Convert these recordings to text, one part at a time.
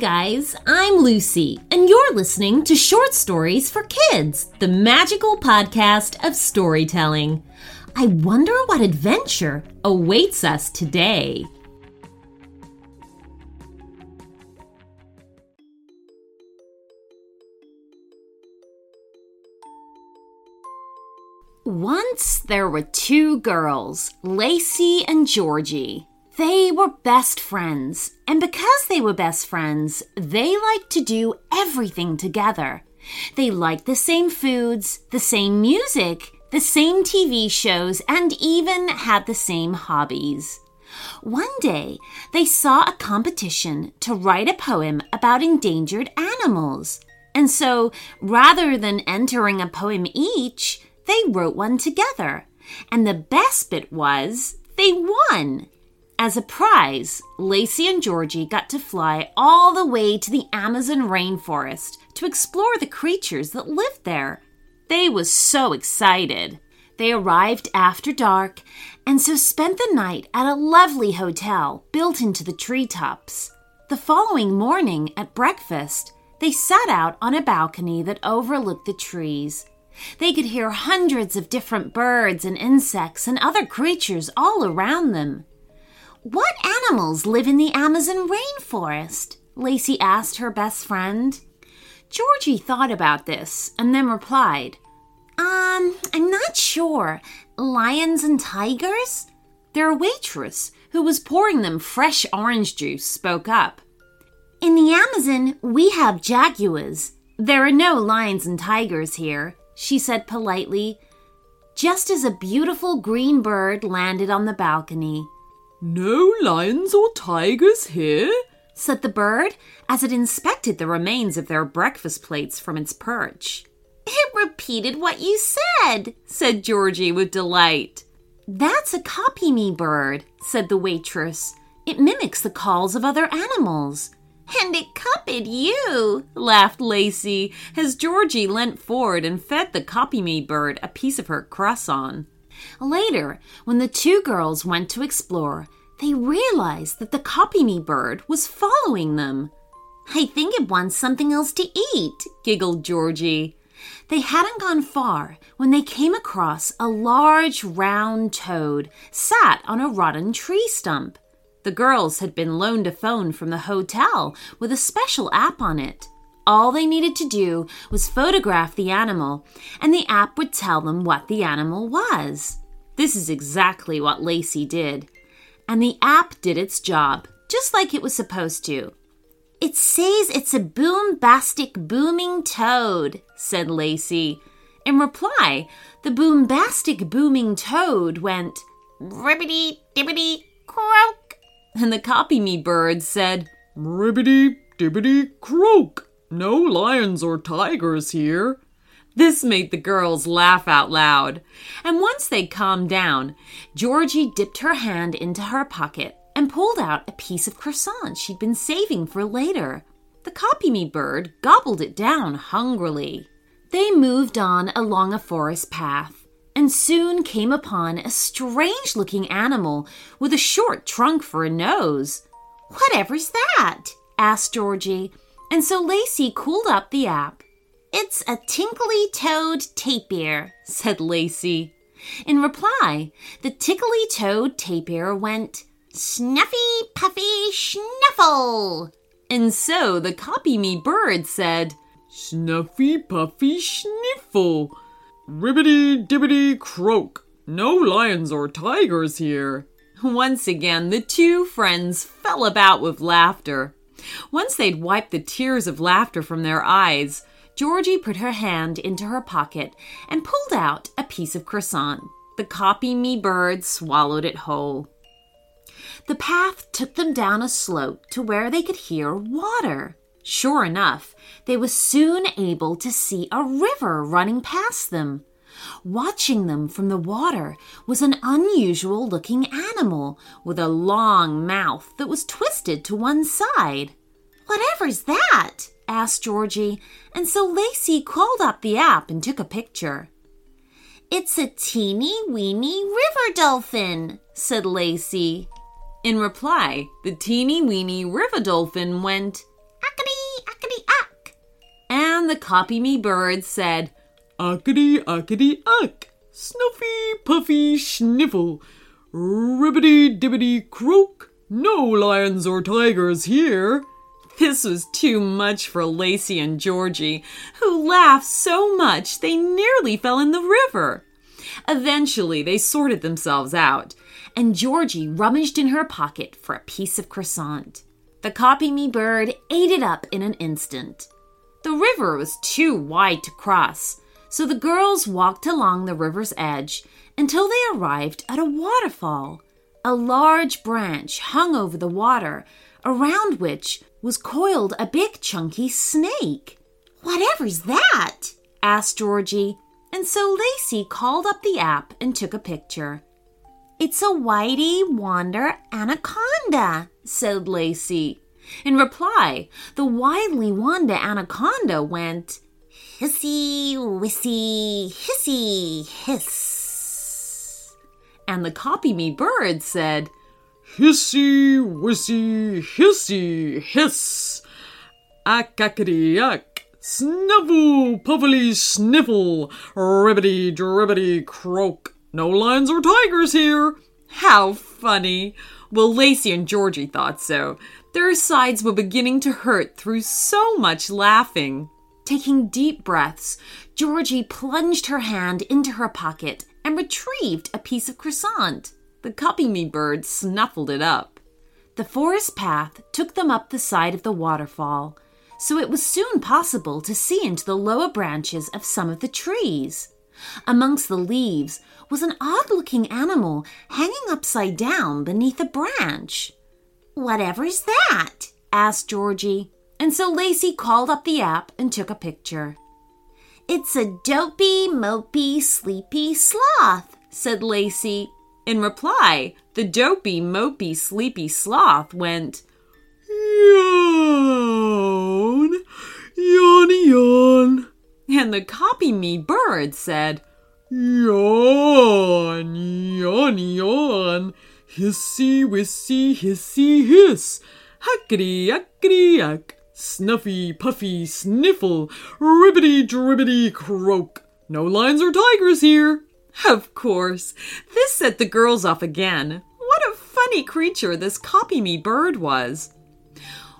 Guys, I'm Lucy, and you're listening to Short Stories for Kids, the magical podcast of storytelling. I wonder what adventure awaits us today. Once there were two girls, Lacey and Georgie. They were best friends, and because they were best friends, they liked to do everything together. They liked the same foods, the same music, the same TV shows, and even had the same hobbies. One day, they saw a competition to write a poem about endangered animals. And so, rather than entering a poem each, they wrote one together. And the best bit was they won. As a prize, Lacey and Georgie got to fly all the way to the Amazon rainforest to explore the creatures that lived there. They was so excited. They arrived after dark and so spent the night at a lovely hotel built into the treetops. The following morning at breakfast, they sat out on a balcony that overlooked the trees. They could hear hundreds of different birds and insects and other creatures all around them. What animals live in the Amazon rainforest? Lacey asked her best friend. Georgie thought about this and then replied, Um, I'm not sure. Lions and tigers? Their waitress, who was pouring them fresh orange juice, spoke up. In the Amazon, we have jaguars. There are no lions and tigers here, she said politely, just as a beautiful green bird landed on the balcony. No lions or tigers here? said the bird as it inspected the remains of their breakfast plates from its perch. It repeated what you said, said Georgie with delight. That's a copy me bird, said the waitress. It mimics the calls of other animals. And it copied you, laughed Lacey as Georgie leant forward and fed the copy me bird a piece of her croissant. Later, when the two girls went to explore, they realized that the copy me bird was following them. I think it wants something else to eat, giggled Georgie. They hadn't gone far when they came across a large round toad sat on a rotten tree stump. The girls had been loaned a phone from the hotel with a special app on it. All they needed to do was photograph the animal, and the app would tell them what the animal was. This is exactly what Lacey did. And the app did its job, just like it was supposed to. It says it's a boombastic booming toad, said Lacey. In reply, the boombastic booming toad went ribbity dibbity croak, and the copy me bird said ribbity dibbity croak. No lions or tigers here. This made the girls laugh out loud. And once they calmed down, Georgie dipped her hand into her pocket and pulled out a piece of croissant she'd been saving for later. The copy me bird gobbled it down hungrily. They moved on along a forest path and soon came upon a strange looking animal with a short trunk for a nose. Whatever's that? asked Georgie, and so Lacey cooled up the app. It's a tinkly toed tapir, said Lacey. In reply, the tickly toed tapir went, Snuffy, puffy, snuffle. And so the copy me bird said, Snuffy, puffy, sniffle. Ribbity, dibbity, croak. No lions or tigers here. Once again, the two friends fell about with laughter. Once they'd wiped the tears of laughter from their eyes, Georgie put her hand into her pocket and pulled out a piece of croissant. The copy me bird swallowed it whole. The path took them down a slope to where they could hear water. Sure enough, they were soon able to see a river running past them. Watching them from the water was an unusual looking animal with a long mouth that was twisted to one side. Whatever's that? asked Georgie, and so Lacey called up the app and took a picture. It's a teeny weeny river dolphin, said Lacey. In reply, the teeny weeny river dolphin went, Ackety, ackety, ack. And the copy me bird said, Uckety uckety uck, snuffy puffy sniffle, ribbity dibbity croak, no lions or tigers here. This was too much for Lacey and Georgie, who laughed so much they nearly fell in the river. Eventually, they sorted themselves out, and Georgie rummaged in her pocket for a piece of croissant. The copy me bird ate it up in an instant. The river was too wide to cross, so the girls walked along the river's edge until they arrived at a waterfall. A large branch hung over the water, around which was coiled a big chunky snake. Whatever's that? asked Georgie, and so Lacey called up the app and took a picture. It's a whitey wander anaconda, said Lacey. In reply, the widely wanda anaconda went, hissy wissy hissy hiss. And the copy me bird said, Hissy wissy hissy hiss. Uck. Snuffle puffily sniffle. Ribbity dribbity croak. No lions or tigers here. How funny! Well, Lacey and Georgie thought so. Their sides were beginning to hurt through so much laughing. Taking deep breaths, Georgie plunged her hand into her pocket and retrieved a piece of croissant. The copy me bird snuffled it up. The forest path took them up the side of the waterfall, so it was soon possible to see into the lower branches of some of the trees. Amongst the leaves was an odd looking animal hanging upside down beneath a branch. Whatever's that? asked Georgie, and so Lacey called up the app and took a picture. It's a dopey, mopey, sleepy sloth, said Lacey, in reply, the dopey, mopey, sleepy sloth went, Yawn, yawn, yawn. And the copy me bird said, Yawn, yawn, yawn. Hissy, wissy, hissy, hiss. Huckety, uckety, uck. Snuffy, puffy, sniffle. Ribbity, dribbity, croak. No lions or tigers here. Of course. This set the girls off again. What a funny creature this copy me bird was.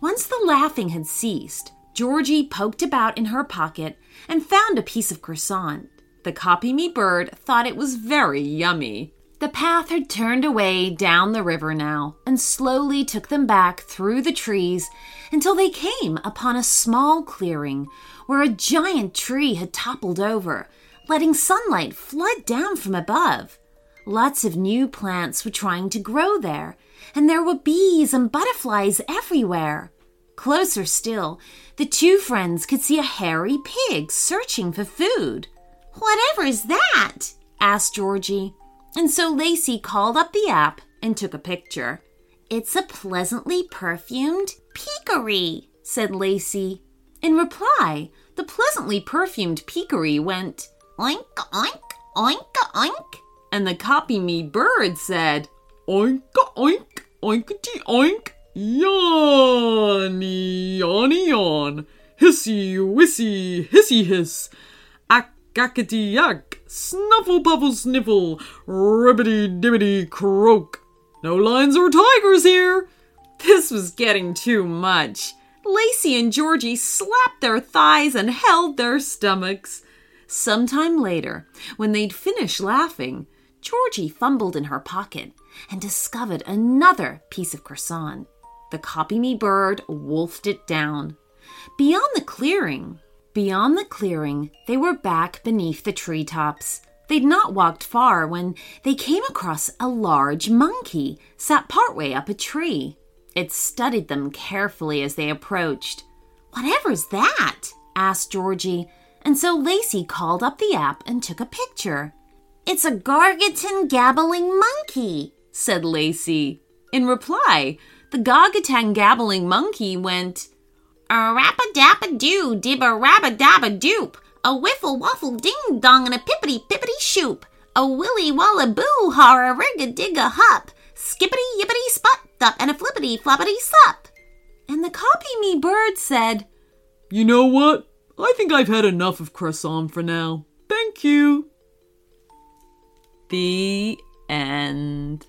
Once the laughing had ceased, Georgie poked about in her pocket and found a piece of croissant. The copy me bird thought it was very yummy. The path had turned away down the river now and slowly took them back through the trees until they came upon a small clearing where a giant tree had toppled over letting sunlight flood down from above. Lots of new plants were trying to grow there, and there were bees and butterflies everywhere. Closer still, the two friends could see a hairy pig searching for food. Whatever is that? asked Georgie. And so Lacey called up the app and took a picture. It's a pleasantly perfumed peccary, said Lacey. In reply, the pleasantly perfumed peccary went, Oink, oink, oink, oink. And the copy me bird said, Oink, oink, oinkety oink. Yawny, yawny, yawn. Hissy, wissy, hissy, hiss. Ackety, yak. Snuffle, puffle, sniffle. Ribbity, dibbity, croak. No lions or tigers here. This was getting too much. Lacey and Georgie slapped their thighs and held their stomachs. Sometime later, when they'd finished laughing, Georgie fumbled in her pocket and discovered another piece of croissant. The copy me bird wolfed it down. Beyond the clearing, beyond the clearing, they were back beneath the treetops. They'd not walked far when they came across a large monkey sat partway up a tree. It studied them carefully as they approached. Whatever's that? asked Georgie, and so Lacey called up the app and took a picture. It's a gargantuan gabbling monkey, said Lacey. In reply, the gargantuan gabbling monkey went, A rap a dap a doo, dib a rab a dab a doop, a whiffle waffle ding dong and a pippity pippity shoop, a willy walla boo har a rig a dig a hup, skippity yippity spot up and a flippity floppity sup. And the copy me bird said, You know what? I think I've had enough of croissant for now. Thank you. The end.